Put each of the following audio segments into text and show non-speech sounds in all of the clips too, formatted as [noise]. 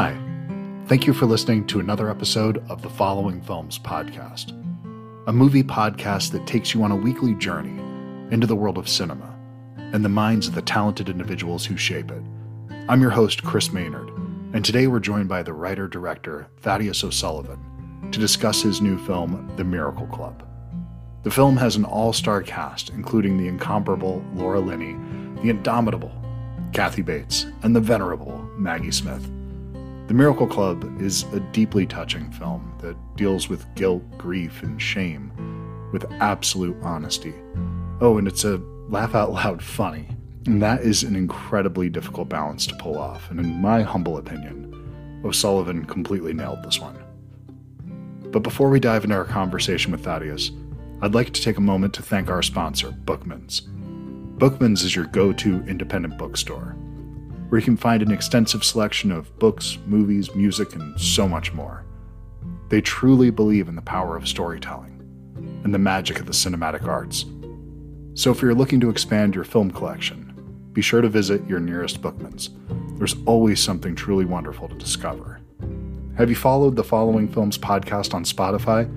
Hi, thank you for listening to another episode of the Following Films podcast, a movie podcast that takes you on a weekly journey into the world of cinema and the minds of the talented individuals who shape it. I'm your host, Chris Maynard, and today we're joined by the writer director Thaddeus O'Sullivan to discuss his new film, The Miracle Club. The film has an all star cast, including the incomparable Laura Linney, the indomitable Kathy Bates, and the venerable Maggie Smith. The Miracle Club is a deeply touching film that deals with guilt, grief, and shame with absolute honesty. Oh, and it's a laugh out loud funny. And that is an incredibly difficult balance to pull off. And in my humble opinion, O'Sullivan completely nailed this one. But before we dive into our conversation with Thaddeus, I'd like to take a moment to thank our sponsor, Bookman's. Bookman's is your go to independent bookstore, where you can find an extensive selection of books, movies, music, and so much more. They truly believe in the power of storytelling and the magic of the cinematic arts. So if you're looking to expand your film collection, be sure to visit your nearest Bookman's. There's always something truly wonderful to discover. Have you followed the Following Films podcast on Spotify?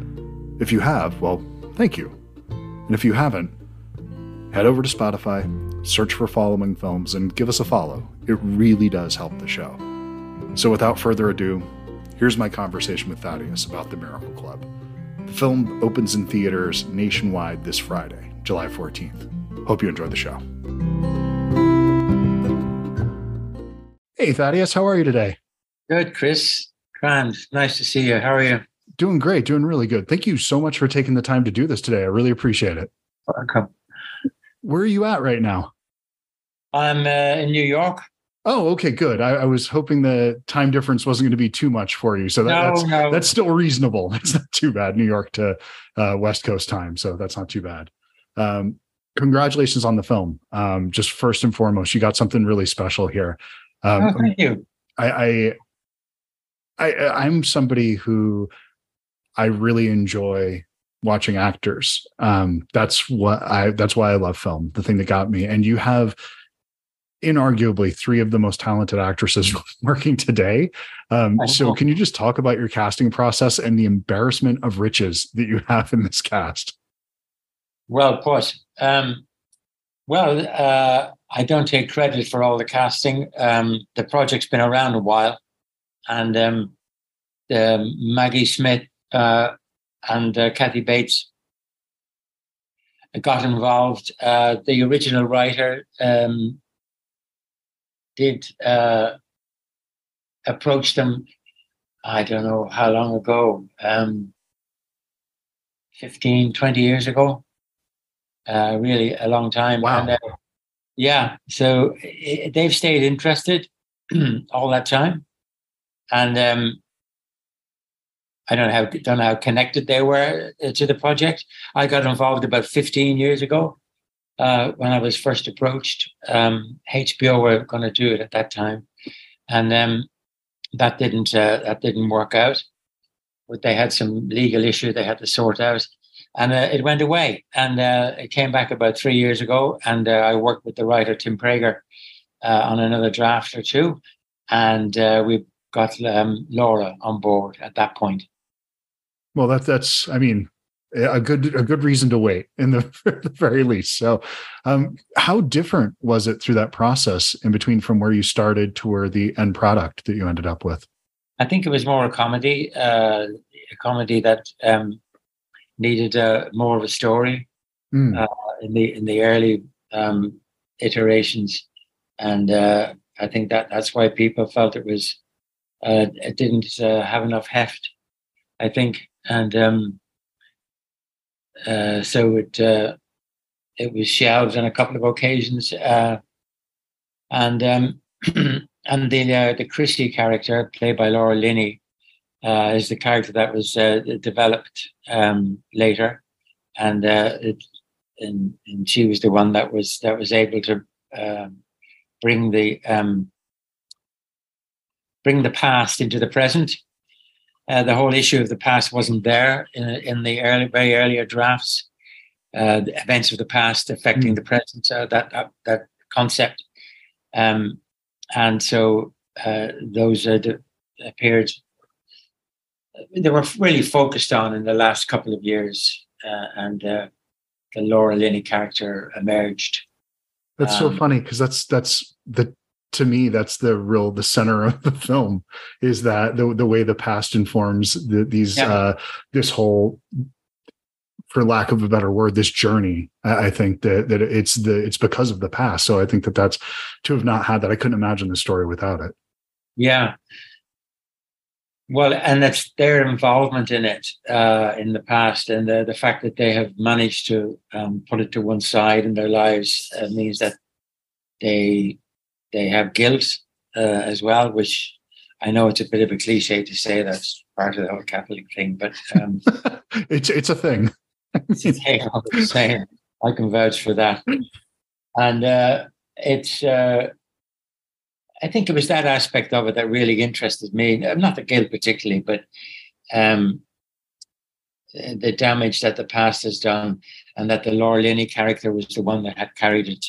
If you have, well, thank you. And if you haven't, head over to Spotify, search for Following Films, and give us a follow. It really does help the show. So without further ado, here's my conversation with Thaddeus about The Miracle Club. The film opens in theaters nationwide this Friday, July 14th. Hope you enjoy the show. Hey, Thaddeus, how are you today? Good, Chris. Grand. Nice to see you. How are you? Doing great, doing really good. Thank you so much for taking the time to do this today. I really appreciate it. Welcome. Where are you at right now? I'm uh, in New York. Oh, okay, good. I, I, was hoping the time difference wasn't going to be too much for you, so that, no, that's no. that's still reasonable. [laughs] It's not too bad. New York to uh, West Coast time, so that's not too bad. Um, congratulations on the film. Um, just first and foremost, you got something really special here. Um, oh, thank you. I, I, I, I'm somebody who I really enjoy watching actors. Um, that's what I. That's why I love film. The thing that got me. And you have inarguably three of the most talented actresses [laughs] working today. Um, so, can you just talk about your casting process and the embarrassment of riches that you have in this cast? Well put. Um, well, uh, I don't take credit for all the casting. Um, the project's been around a while, and um, Maggie Smith uh, and uh, Kathy Bates got involved. Uh, the original writer um, did uh, approach them. I don't know how long ago, um, 15, 20 years ago. Uh, really a long time. Wow. And, uh, yeah, so it, they've stayed interested [clears throat] all that time, and um, I don't know how don't know how connected they were uh, to the project. I got involved about 15 years ago uh, when I was first approached. Um, HBO were going to do it at that time, and um, that didn't uh, that didn't work out. But they had some legal issue they had to sort out, and uh, it went away. And uh, it came back about three years ago, and uh, I worked with the writer Tim Prager on another draft or two, and we got um, Laura on board at that point. Well, that that's I mean a good a good reason to wait in the, [laughs] the very least. So, um, how different was it through that process in between from where you started to where the end product that you ended up with? I think it was more a comedy, uh, a comedy that um, needed uh, more of a story Mm. uh, in the in the early um, iterations, and uh, I think that that's why people felt it was uh, it didn't uh, have enough heft. I think, and um, uh, so it uh, it was shelved on a couple of occasions, uh, and um, [clears throat] and the uh, the Christie character played by Laura Linney uh, is the character that was uh, developed um, later, and it, and and she was the one that was that was able to um, bring the um, bring the past into the present. Uh, the whole issue of the past wasn't there in, in the early, very earlier drafts. Uh, the events of the past affecting Mm. the present, so that that, that concept, um, and so uh, those uh, de- appeared they were really focused on in the last couple of years, uh, and uh, the Laura Linney character emerged. That's um, so funny because that's that's the to me that's the real the center of the film is that the the way the past informs the, these yeah. uh, this whole for lack of a better word this journey. I, I think that that it's the it's because of the past. So i think that that's to have not had that i couldn't imagine the story without it. Yeah. Well, and it's their involvement in it uh, in the past, and the, the fact that they have managed to um, put it to one side in their lives uh, means that they they have guilt uh, as well. Which I know it's a bit of a cliche to say that's part of the whole Catholic thing, but um, [laughs] it's it's a thing. it's a thing. I'm saying I can vouch for that, and uh, it's uh, I think it was that aspect of it that really interested me. Not the guilt particularly, but um, the damage that the past has done, and that the Laura Linney character was the one that had carried it,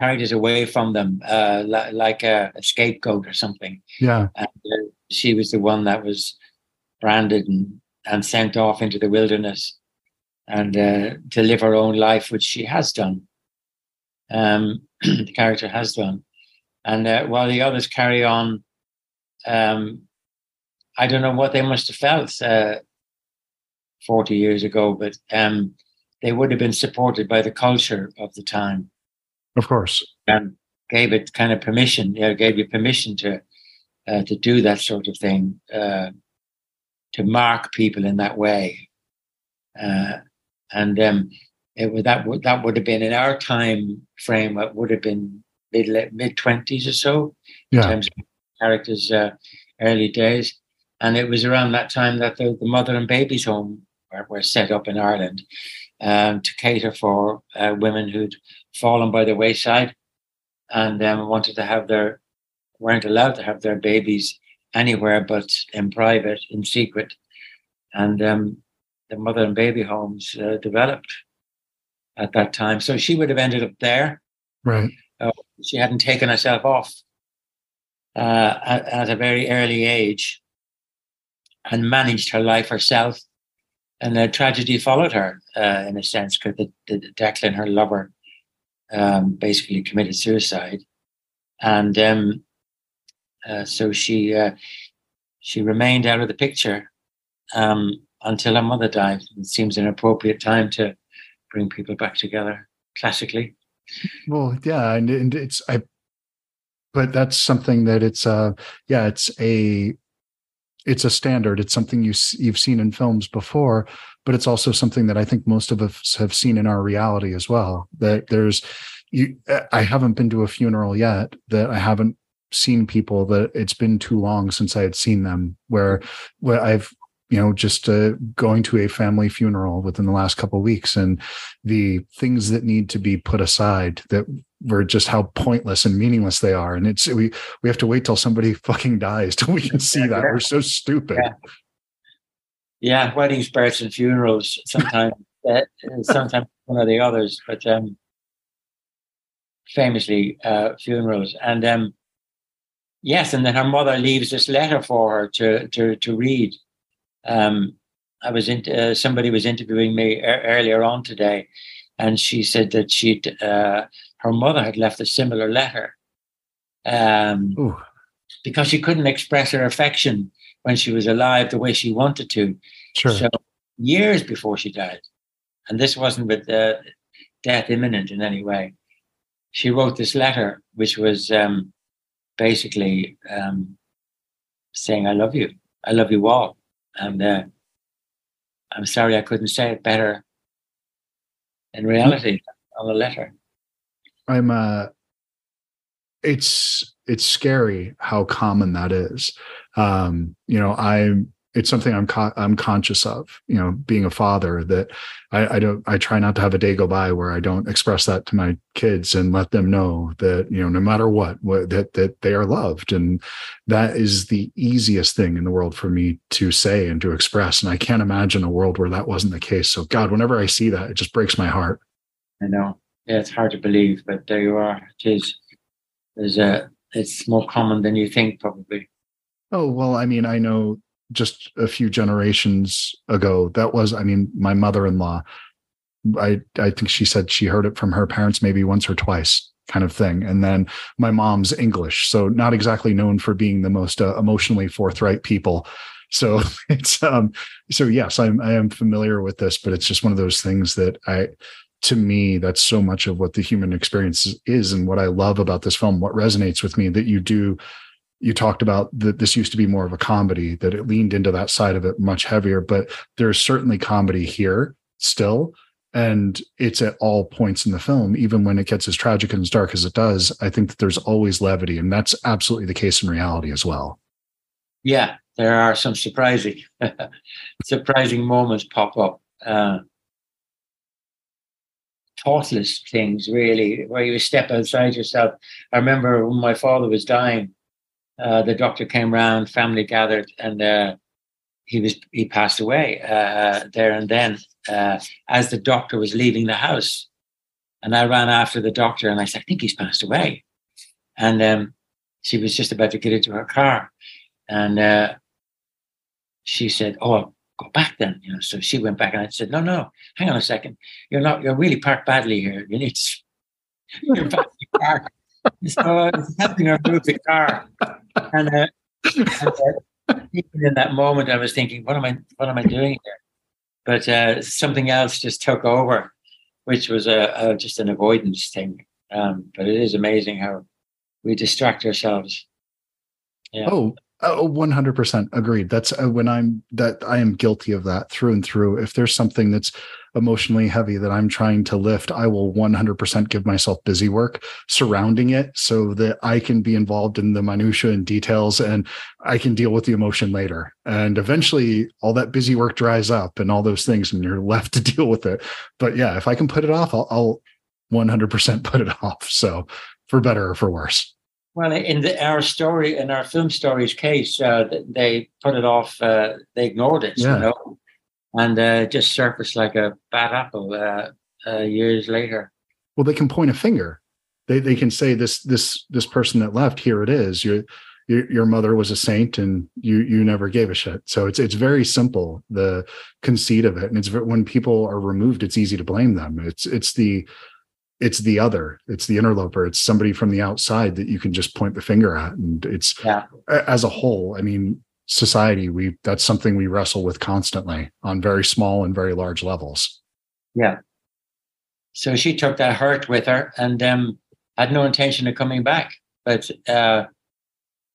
carried it away from them, uh, like a, a, scapegoat or something. Yeah, and, uh, she was the one that was branded and and sent off into the wilderness, and uh, to live her own life, which she has done. Um, [clears throat] the character has done and uh, while the others carry on, um, I don't know what they must have felt uh, 40 years ago, but um, they would have been supported by the culture of the time. Of course. And gave it kind of permission, you know, gave you permission to uh, to do that sort of thing, uh, to mark people in that way. Uh, and um, it, that, would, that would have been in our time frame, it would have been mid mid twenties or so yeah. in terms of characters' uh, early days. And it was around that time that the, the mother and babies home were, were set up in Ireland um, to cater for uh, women who'd fallen by the wayside and um, wanted to have their weren't allowed to have their babies anywhere but in private, in secret. And um, the mother and baby homes uh, developed at that time. So she would have ended up there. Right. Uh, she hadn't taken herself off uh, at, at, a very early age and managed her life herself. And the tragedy followed her uh, in a sense because the, the, Declan, her lover, um, basically committed suicide, and um, uh, so she uh, she remained out of the picture um, until her mother died. It seems an appropriate time to bring people back together classically. Well, yeah, and, and it's I, but that's something that it's uh yeah it's a it's a standard. It's something you you've seen in films before, but it's also something that I think most of us have seen in our reality as well. That there's you I haven't been to a funeral yet that I haven't seen people that it's been too long since I had seen them where where I've you know just uh, going to a family funeral within the last couple weeks and the things that need to be put aside that were just how pointless and meaningless they are. And it's we we have to wait till somebody [laughs] fucking dies till we can see that. We're so stupid. Yeah, yeah weddings births and funerals sometimes [laughs] uh, sometimes one of the others but um famously uh funerals. And um yes and then her mother leaves this letter for her to to to read. Um, I was in, uh, somebody was interviewing me er- earlier on today, and she said that she'd uh, her mother had left a similar letter um, because she couldn't express her affection when she was alive the way she wanted to. Sure. So years before she died, and this wasn't with uh, death imminent in any way. She wrote this letter, which was um, basically um, saying, "I love you. I love you all." And uh, I'm sorry I couldn't say it better in reality on the letter. I'm uh it's it's scary how common that is. Um, you know, I'm it's something I'm I'm conscious of. You know, being a father, that I, I, don't I try not to have a day go by where I don't express that to my kids and let them know that you know no matter what, what that that they are loved, and that is the easiest thing in the world for me to say and to express. And I can't imagine a world where that wasn't the case. So God, whenever I see that, it just breaks my heart. I know. Yeah, it's hard to believe, but there you are. It is. There's a. It's more common than you think, probably. Oh, well, I mean, I know just a few generations ago, that was, I mean, my mother in law, I, I think she said she heard it from her parents maybe once or twice kind of thing. And then my mom's English, so not exactly known for being the most uh, emotionally forthright people. So [laughs] it's um so yes, I'm I am familiar with this, but it's just one of those things that I to me that's so much of what the human experience is and what I love about this film, what resonates with me that you do you talked about that this used to be more of a comedy that it leaned into that side of it much heavier but there's certainly comedy here still and it's at all points in the film. Even when it gets as tragic and as dark as it does i think that there's always levity and that's absolutely the case in reality as well. Yeah there are some surprising [laughs] surprising moments pop up uh, thoughtless things really. Where you step outside yourself. I remember when my father was dying uh, the doctor came round, family gathered, and uh, he was he passed away uh, there and then uh, as the doctor was leaving the house. And I ran after the doctor, and I said, "I think he's passed away." And um, she was just about to get into her car, and uh, she said, "Oh, go back then." You know, so she went back, and I said, "No, no, hang on a second. You're not. You're really parked badly here. You need to." [laughs] You're parked so I was helping her move the car, and, uh, and uh, even in that moment, I was thinking, "What am I? What am I doing here?" But uh, something else just took over, which was a, a just an avoidance thing. Um, but it is amazing how we distract ourselves. Yeah. Oh, Oh, 100% agreed. That's uh, when I'm that I am guilty of that through and through. If there's something that's emotionally heavy that I'm trying to lift, I will 100% give myself busy work surrounding it so that I can be involved in the minutia and details and I can deal with the emotion later. And eventually all that busy work dries up and all those things and you're [laughs] left to deal with it. But yeah, if I can put it off, I'll, I'll 100% put it [laughs] off. So for better or for worse. Well, in the, our story, in our film story's case, uh, they put it off. Uh, they ignored it, yeah. you know, and uh, just surfaced like a bad apple uh, uh, years later. Well, they can point a finger. They they can say this this this person that left here it is. Your your your mother was a saint, and you you never gave a shit. So it's it's very simple the conceit of it, and it's when people are removed, it's easy to blame them. It's it's the it's the other it's the interloper it's somebody from the outside that you can just point the finger at and it's yeah. as a whole i mean society we that's something we wrestle with constantly on very small and very large levels. Yeah. So she took that hurt with her and um, had no intention of coming back but uh,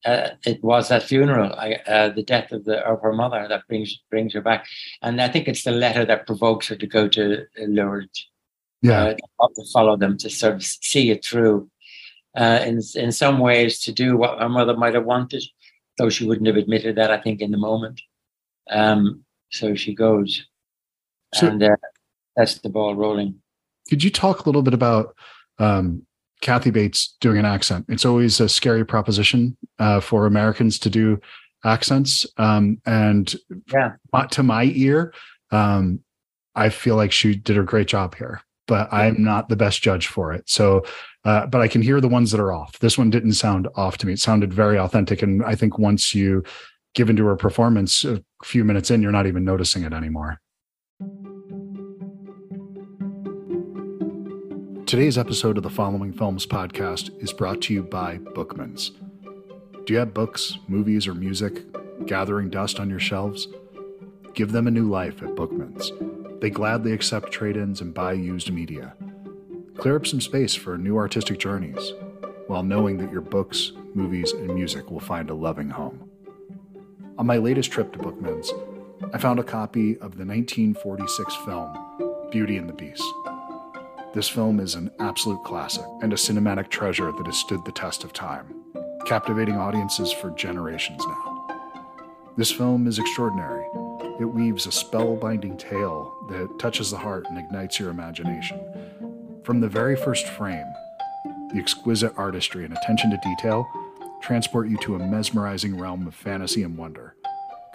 uh, it was that funeral, I, uh, the death of the of her mother, that brings brings her back, and I think it's the letter that provokes her to go to Lourdes yeah. Uh, to follow them to sort of see it through uh, in in some ways to do what her mother might have wanted though she wouldn't have admitted that i think in the moment. Um, so she goes. So, and uh, that's the ball rolling. Could you talk a little bit about um, kathy bates doing an accent? It's always a scary proposition uh, for americans to do accents um, and yeah. to my ear um, i feel like she did a great job here but I'm not the best judge for it. So, uh, but I can hear the ones that are off. This one didn't sound off to me. It sounded very authentic. And I think once you give into her performance a few minutes in, you're not even noticing it anymore. Today's episode of the Following Films podcast is brought to you by Bookmans. Do you have books, movies, or music gathering dust on your shelves? Give them a new life at Bookmans. They gladly accept trade ins and buy used media. Clear up some space for new artistic journeys, while knowing that your books, movies, and music will find a loving home. On my latest trip to Bookmans, I found a copy of the 1946 film Beauty and the Beast. This film is an absolute classic and a cinematic treasure that has stood the test of time, captivating audiences for generations now. This film is extraordinary it weaves a spellbinding tale that touches the heart and ignites your imagination. From the very first frame, the exquisite artistry and attention to detail transport you to a mesmerizing realm of fantasy and wonder.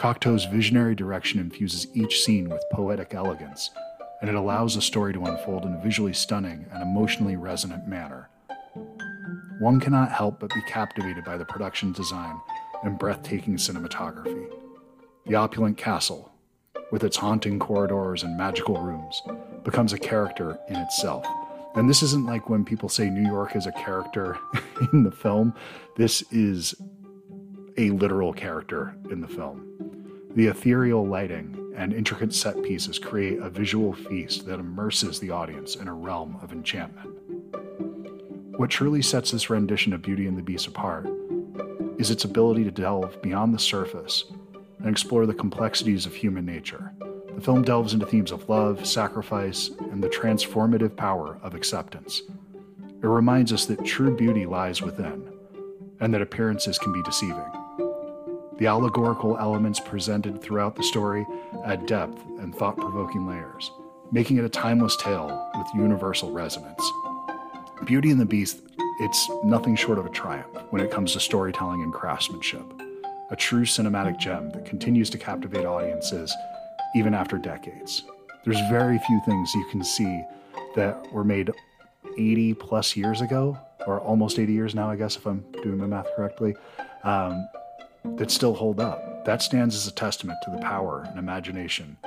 Cocteau's visionary direction infuses each scene with poetic elegance, and it allows the story to unfold in a visually stunning and emotionally resonant manner. One cannot help but be captivated by the production design and breathtaking cinematography. The opulent castle, with its haunting corridors and magical rooms, becomes a character in itself. And this isn't like when people say New York is a character [laughs] in the film. This is a literal character in the film. The ethereal lighting and intricate set pieces create a visual feast that immerses the audience in a realm of enchantment. What truly sets this rendition of Beauty and the Beast apart is its ability to delve beyond the surface and explore the complexities of human nature. The film delves into themes of love, sacrifice, and the transformative power of acceptance. It reminds us that true beauty lies within, and that appearances can be deceiving. The allegorical elements presented throughout the story add depth and thought provoking layers, making it a timeless tale with universal resonance. Beauty and the Beast, it's nothing short of a triumph when it comes to storytelling and craftsmanship. A true cinematic gem that continues to captivate audiences even after decades. There's very few things you can see that were made 80 plus years ago, or almost 80 years now, I guess, if I'm doing my math correctly, um, that still hold up. That stands as a testament to the power and imagination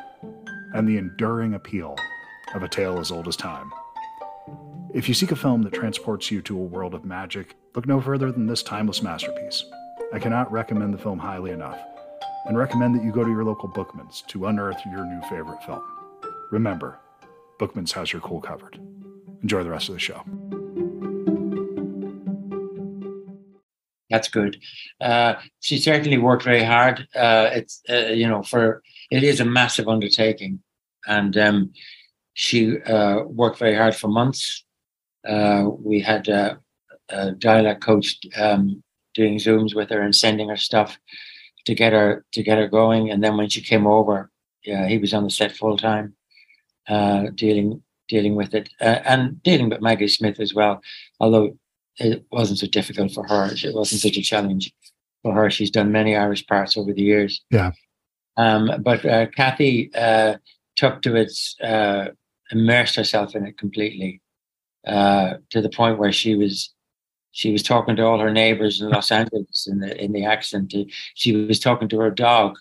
and the enduring appeal of a tale as old as time. If you seek a film that transports you to a world of magic, look no further than this timeless masterpiece. I cannot recommend the film highly enough, and recommend that you go to your local Bookman's to unearth your new favorite film. Remember, Bookman's has your cool covered. Enjoy the rest of the show. That's good. Uh, she certainly worked very hard. Uh, it's uh, you know for it is a massive undertaking, and um, she uh, worked very hard for months uh, we had a, a dialect coach um, doing zooms with her and sending her stuff to get her to get her going. And then when she came over, yeah, he was on the set full time, uh, dealing dealing with it uh, and dealing with Maggie Smith as well. Although it wasn't so difficult for her, it wasn't such a challenge for her. She's done many Irish parts over the years. Yeah. Um, but uh, Kathy uh, took to it, uh, immersed herself in it completely uh, to the point where she was she was talking to all her neighbors in Los Angeles in the in the accent. She was talking to her dog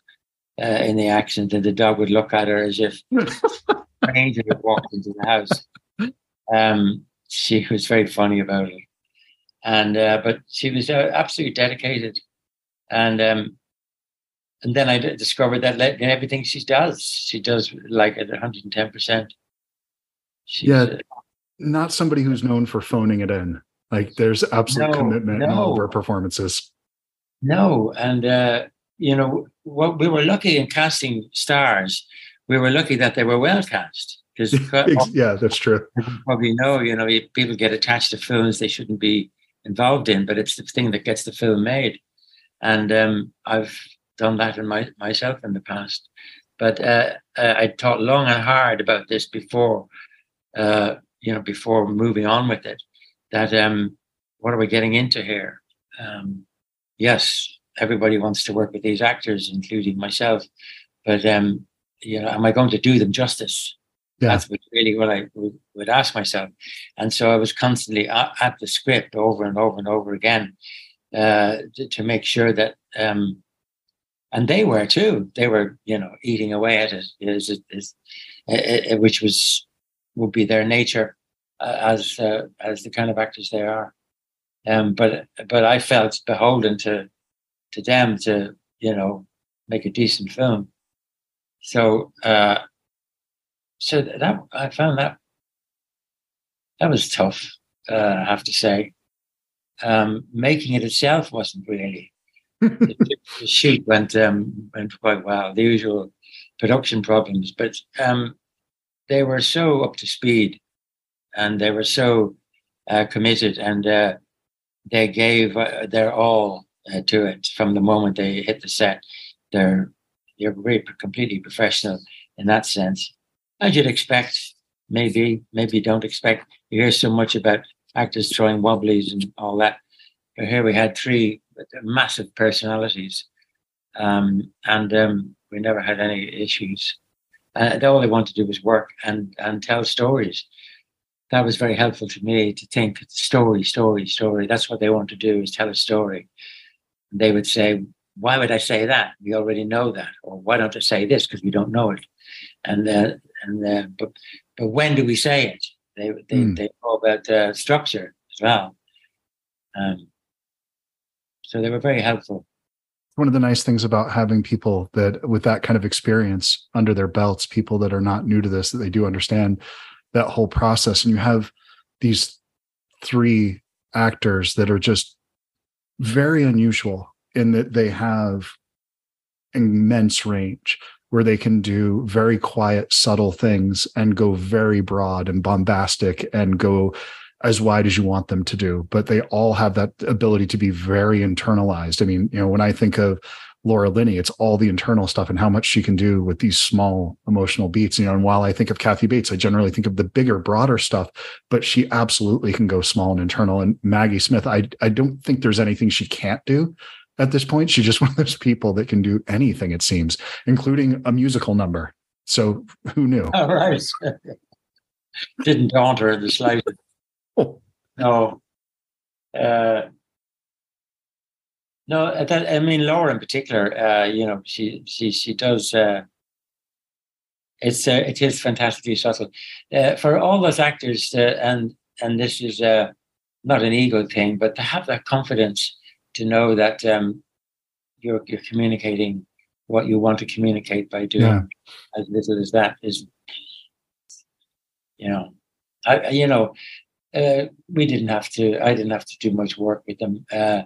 uh, in the accent, and the dog would look at her as if an angel had walked into the house. Um, she was very funny about it, and uh, but she was uh, absolutely dedicated, and um, and then I discovered that everything she does, she does like at one hundred and ten percent. Yeah, uh, not somebody who's known for phoning it in. Like there's absolute no, commitment no. in all of her performances. No, and uh, you know what we were lucky in casting stars. We were lucky that they were well cast because [laughs] yeah, that's true. Probably know, you know, people get attached to films they shouldn't be involved in, but it's the thing that gets the film made. And um, I've done that in my myself in the past. But uh, uh, I thought long and hard about this before uh, you know, before moving on with it, that um, what are we getting into here? Um, yes, everybody wants to work with these actors, including myself, but um, you know, am I going to do them justice? Yeah. That's really what I would, would, ask myself, and so I was constantly at, at, the script over and over and over again uh, to, to, make sure that. Um, and they were too. They were, you know, eating away at it, is, is, is, it which was would be their nature as uh, as the kind of actors they are. Um, but but I felt beholden to to them to you know make a decent film. So uh, so that I found that that was tough. Uh, I have to say, um, making it itself wasn't really. the, [laughs] the shoot went um, went quite well. The usual production problems, but um, they were so up to speed and they were so uh, committed and uh, they gave uh, their all uh, to it from the moment they hit the set. They're they're completely professional in that sense. As you'd expect, maybe maybe don't expect. You hear so much about actors throwing wobblies and all that, but here we had three massive personalities, um, and um, we never had any issues. Uh, all they want to do was work and and tell stories. That was very helpful to me to think story, story, story. That's what they want to do is tell a story. And they would say, why would I say that? We already know that. Or why don't I say this? Because we don't know it. And uh, and uh, but but when do we say it? They they mm. they know about uh, structure as well. Um, so they were very helpful. One of the nice things about having people that with that kind of experience under their belts, people that are not new to this, that they do understand that whole process, and you have these three actors that are just very unusual in that they have immense range where they can do very quiet, subtle things and go very broad and bombastic and go as wide as you want them to do. But they all have that ability to be very internalized. I mean, you know, when I think of Laura Linney, it's all the internal stuff and how much she can do with these small emotional beats. You know, and while I think of Kathy Bates, I generally think of the bigger, broader stuff, but she absolutely can go small and internal. And Maggie Smith, I I don't think there's anything she can't do at this point. She's just [laughs] one of those people that can do anything, it seems, including a musical number. So who knew? All right. [laughs] Didn't daunt her the slightest. Oh. No. Uh, no, uh, that, I mean Laura in particular. Uh, you know, she she she does. Uh, it's uh, it is fantastically subtle uh, for all those actors, uh, and and this is uh, not an ego thing, but to have that confidence to know that um, you're you're communicating what you want to communicate by doing yeah. as little as that is. You know, I you know, uh, we didn't have to. I didn't have to do much work with them. Uh,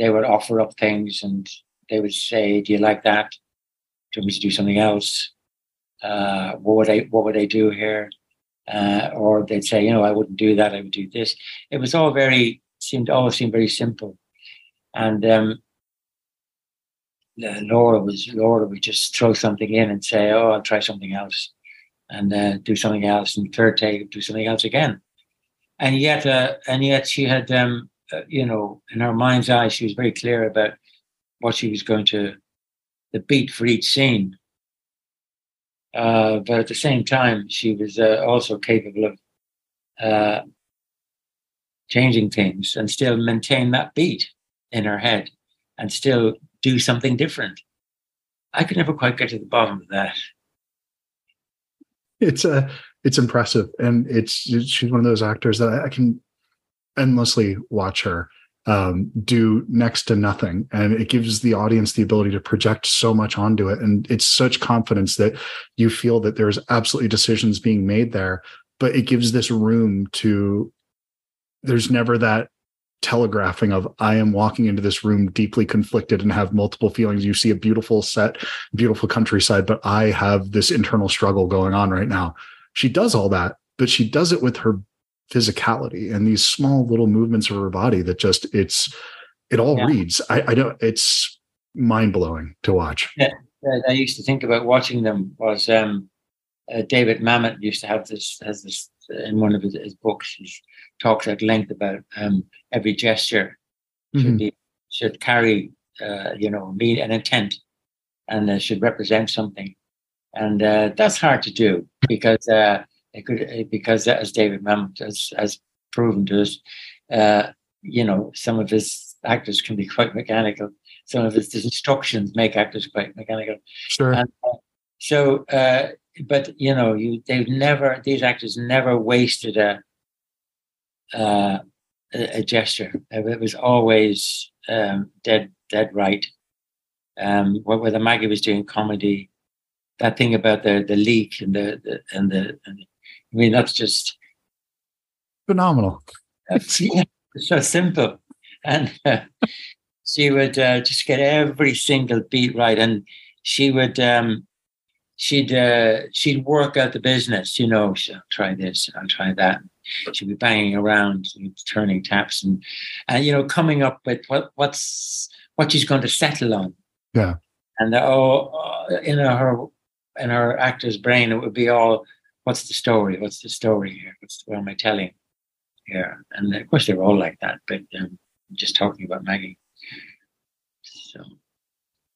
they would offer up things and they would say, "Do you like that? Do you want me to do something else? Uh, what would I What would I do here?" Uh, or they'd say, "You know, I wouldn't do that. I would do this." It was all very seemed always seemed very simple, and um, Laura was Laura would just throw something in and say, "Oh, I'll try something else," and uh, do something else, and third take do something else again, and yet, uh, and yet she had um, uh, you know, in her mind's eye, she was very clear about what she was going to, the beat for each scene. Uh, but at the same time, she was uh, also capable of uh, changing things and still maintain that beat in her head and still do something different. I could never quite get to the bottom of that. It's a, uh, it's impressive, and it's she's one of those actors that I can endlessly watch her um, do next to nothing. And it gives the audience the ability to project so much onto it. And it's such confidence that you feel that there's absolutely decisions being made there, but it gives this room to, there's never that telegraphing of I am walking into this room deeply conflicted and have multiple feelings. You see a beautiful set, beautiful countryside, but I have this internal struggle going on right now. She does all that, but she does it with her physicality and these small little movements of her body that just it's it all yeah. reads. I, I don't. It's mind blowing to watch. Yeah, I used to think about watching them. Was um, uh, David Mamet used to have this has this uh, in one of his, his books. He talks at length about um, every gesture should mm-hmm. be should carry uh, you know mean an intent and uh, should represent something, and uh, that's hard to do because uh, it could because as David Mamet has, has proven to us, uh, you know, some of his actors can be quite mechanical. Some of his instructions make actors quite mechanical. Sure. And, uh, so, uh, but you know, you they've never these actors never wasted a uh, a, gesture. It was always um, dead dead right. Um, whether Maggie was doing comedy, that thing about the the leak and the, the and the and I mean, that's just phenomenal. That's yeah, so simple. And uh, she would uh, just get every single beat right. And she would, um, she'd, uh, she'd work out the business, you know, I'll try this, I'll try that. She'd be banging around, turning taps and, and, you know, coming up with what, what's, what she's going to settle on. Yeah. And oh, uh, in her, in her actor's brain, it would be all, what's the story? What's the story here? What's what am I telling here? And of course, they're all like that, but um, just talking about Maggie. So,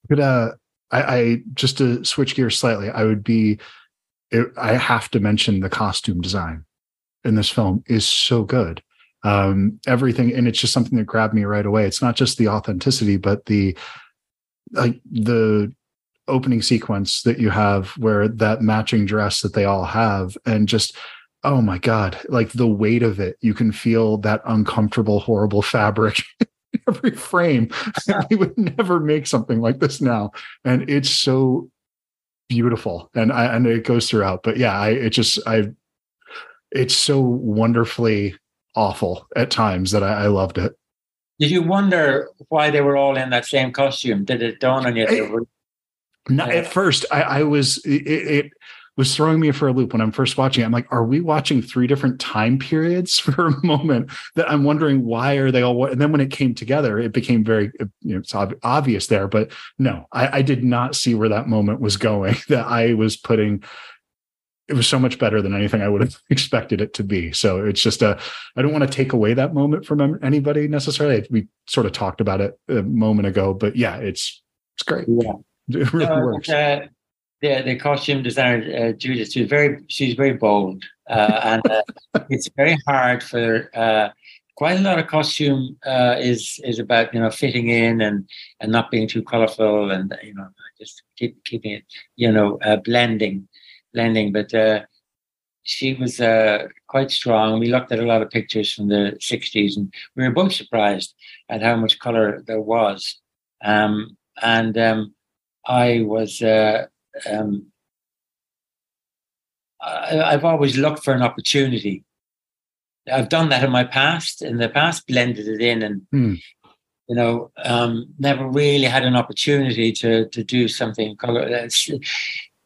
but uh, I, I just to switch gears slightly, I would be, it, I have to mention the costume design in this film is so good. Um, everything, and it's just something that grabbed me right away. It's not just the authenticity, but the like the opening sequence that you have where that matching dress that they all have and just oh my god like the weight of it. You can feel that uncomfortable horrible fabric [laughs] every frame. [laughs] We would never make something like this now. And it's so beautiful. And i and it goes throughout. But yeah i it just i it's so wonderfully awful at times that I, I loved it. Did you wonder why they were all in that same costume? Did it dawn on you they were not at first, I, I was it, it, was throwing me for a loop when I'm first watching it. I'm like, are we watching three different time periods [laughs] for a moment that I'm wondering why are they all? And then when it came together, it became very you know it's ob- obvious there. But no, I, I did not see where that moment was going. [laughs] That I was putting it was so much better than anything I would have [laughs] expected it to be. So it's just a, I don't want to take away that moment from anybody necessarily. We sort of talked about it a moment ago, but yeah, it's, it's great. Yeah. [laughs] It really No, works. uh, the the costume designer uh, Judith, she's very she's very bold, uh, and uh, [laughs] it's very hard for uh, quite a lot of costume uh, is is about you know fitting in and and not being too colorful and you know just keep keeping it you know uh, blending blending. But uh, she was uh, quite strong. We looked at a lot of pictures from the '60s, and we were both surprised at how much color there was. Um, and um, I was. Uh, um, I, I've always looked for an opportunity. I've done that in my past. In the past, blended it in, and Hmm. you know, um, never really had an opportunity to to do something color.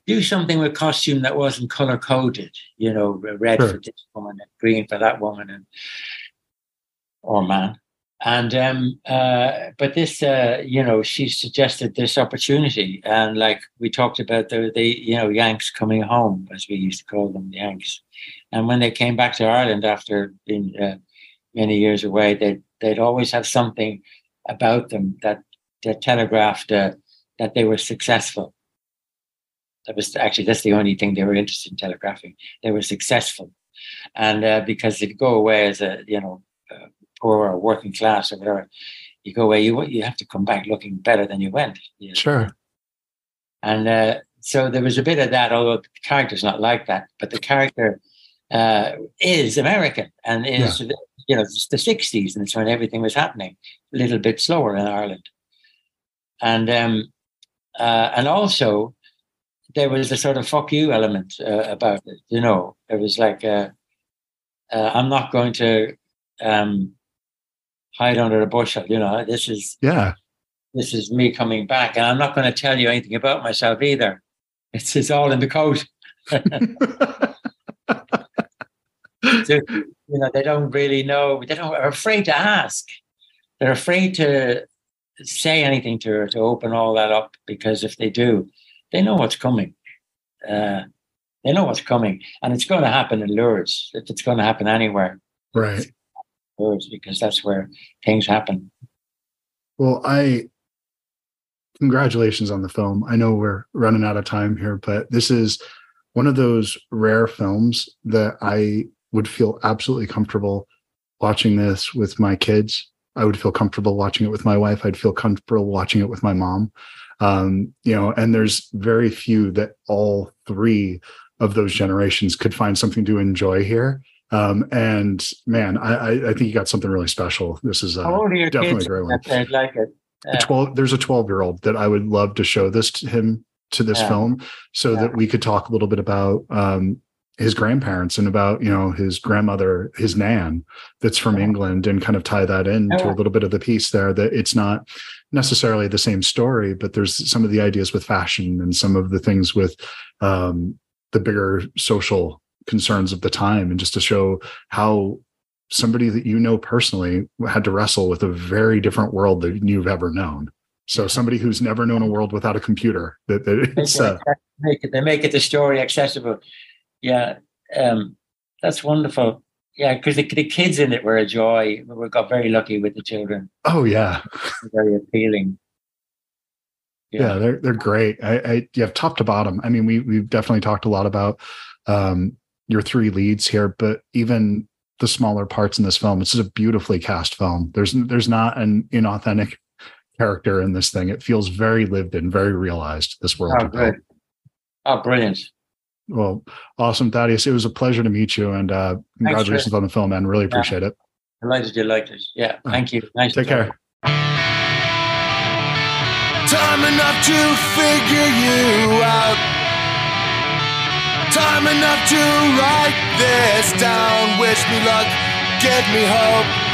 Do something with costume that wasn't color coded. You know, red Sure. for this woman and green for that woman, and or man. And um, uh, but this, uh, you know, she suggested this opportunity, and like we talked about the the you know Yanks coming home, as we used to call them, Yanks. And when they came back to Ireland after being uh, many years away, they they'd always have something about them that that telegraphed uh, that they were successful. That was actually that's the only thing they were interested in telegraphing. They were successful, and uh, because if you go away as a you know poor or working class or whatever, you go away, you you have to come back looking better than you went. you know. Sure. And uh, so there was a bit of that, although the character's not like that, but the character uh, is American and is, you know, it's the 60s and it's when everything was happening, a little bit slower in Ireland. And um, uh, and also there was a sort of fuck you element uh, about it, you know, it was like, uh, uh, I'm not going to um, hide under a bushel, you know, this is, Yeah. this is me coming back and i'm not going to tell you anything about myself either. It's, it's all in the coat [laughs] so, you know they don't really know they don't are afraid to ask. They're afraid to say anything to her to open all that up because if they do they know what's coming. Uh, they know what's coming and it's going to happen in Lourdes. If it's going to happen anywhere. Right. Lourdes because that's where things happen Well, I congratulations on the film. I know we're running out of time here, but this is one of those rare films that I would feel absolutely comfortable watching this with my kids. I would feel comfortable watching it with my wife. I'd feel comfortable watching it with my mom. Um, you know, and there's very few that all three of those generations could find something to enjoy here. Um, and man, I, I, I think you got something really special. This is uh, how old are your definitely a great one. they'd like it a 12 there's a 12 year old that i would love to show this to him to this Yeah. film so Yeah. that we could talk a little bit about um his grandparents and about you know his grandmother his nan that's from Yeah. england and kind of tie that into Yeah. a little bit of the piece there that it's not necessarily the same story but there's some of the ideas with fashion and some of the things with um the bigger social concerns of the time and just to show how somebody that you know personally had to wrestle with a very different world than you've ever known. So somebody who's never known a world without a computer that, that it's uh, make it, they make it the story accessible. Yeah, um, that's wonderful. Yeah, because the, the kids in it were a joy. We got very lucky with the children. oh yeah Very appealing. yeah, they're they're great. I, I you have top to bottom. I mean, we we've definitely talked a lot about um, your three leads here, but even the smaller parts in this film, it's just a beautifully cast film. There's there's not an inauthentic character in this thing. It feels very lived in, very realized. This world. Oh, good. Oh, brilliant. Well, awesome, Thaddeus. It was a pleasure to meet you, and uh, congratulations Thanks, on the film, man. Really appreciate yeah. it. Delighted you liked it. Yeah, thank you. Nice. Take care. Time enough to figure you out. Time enough to write this down. Wish me luck, give me hope.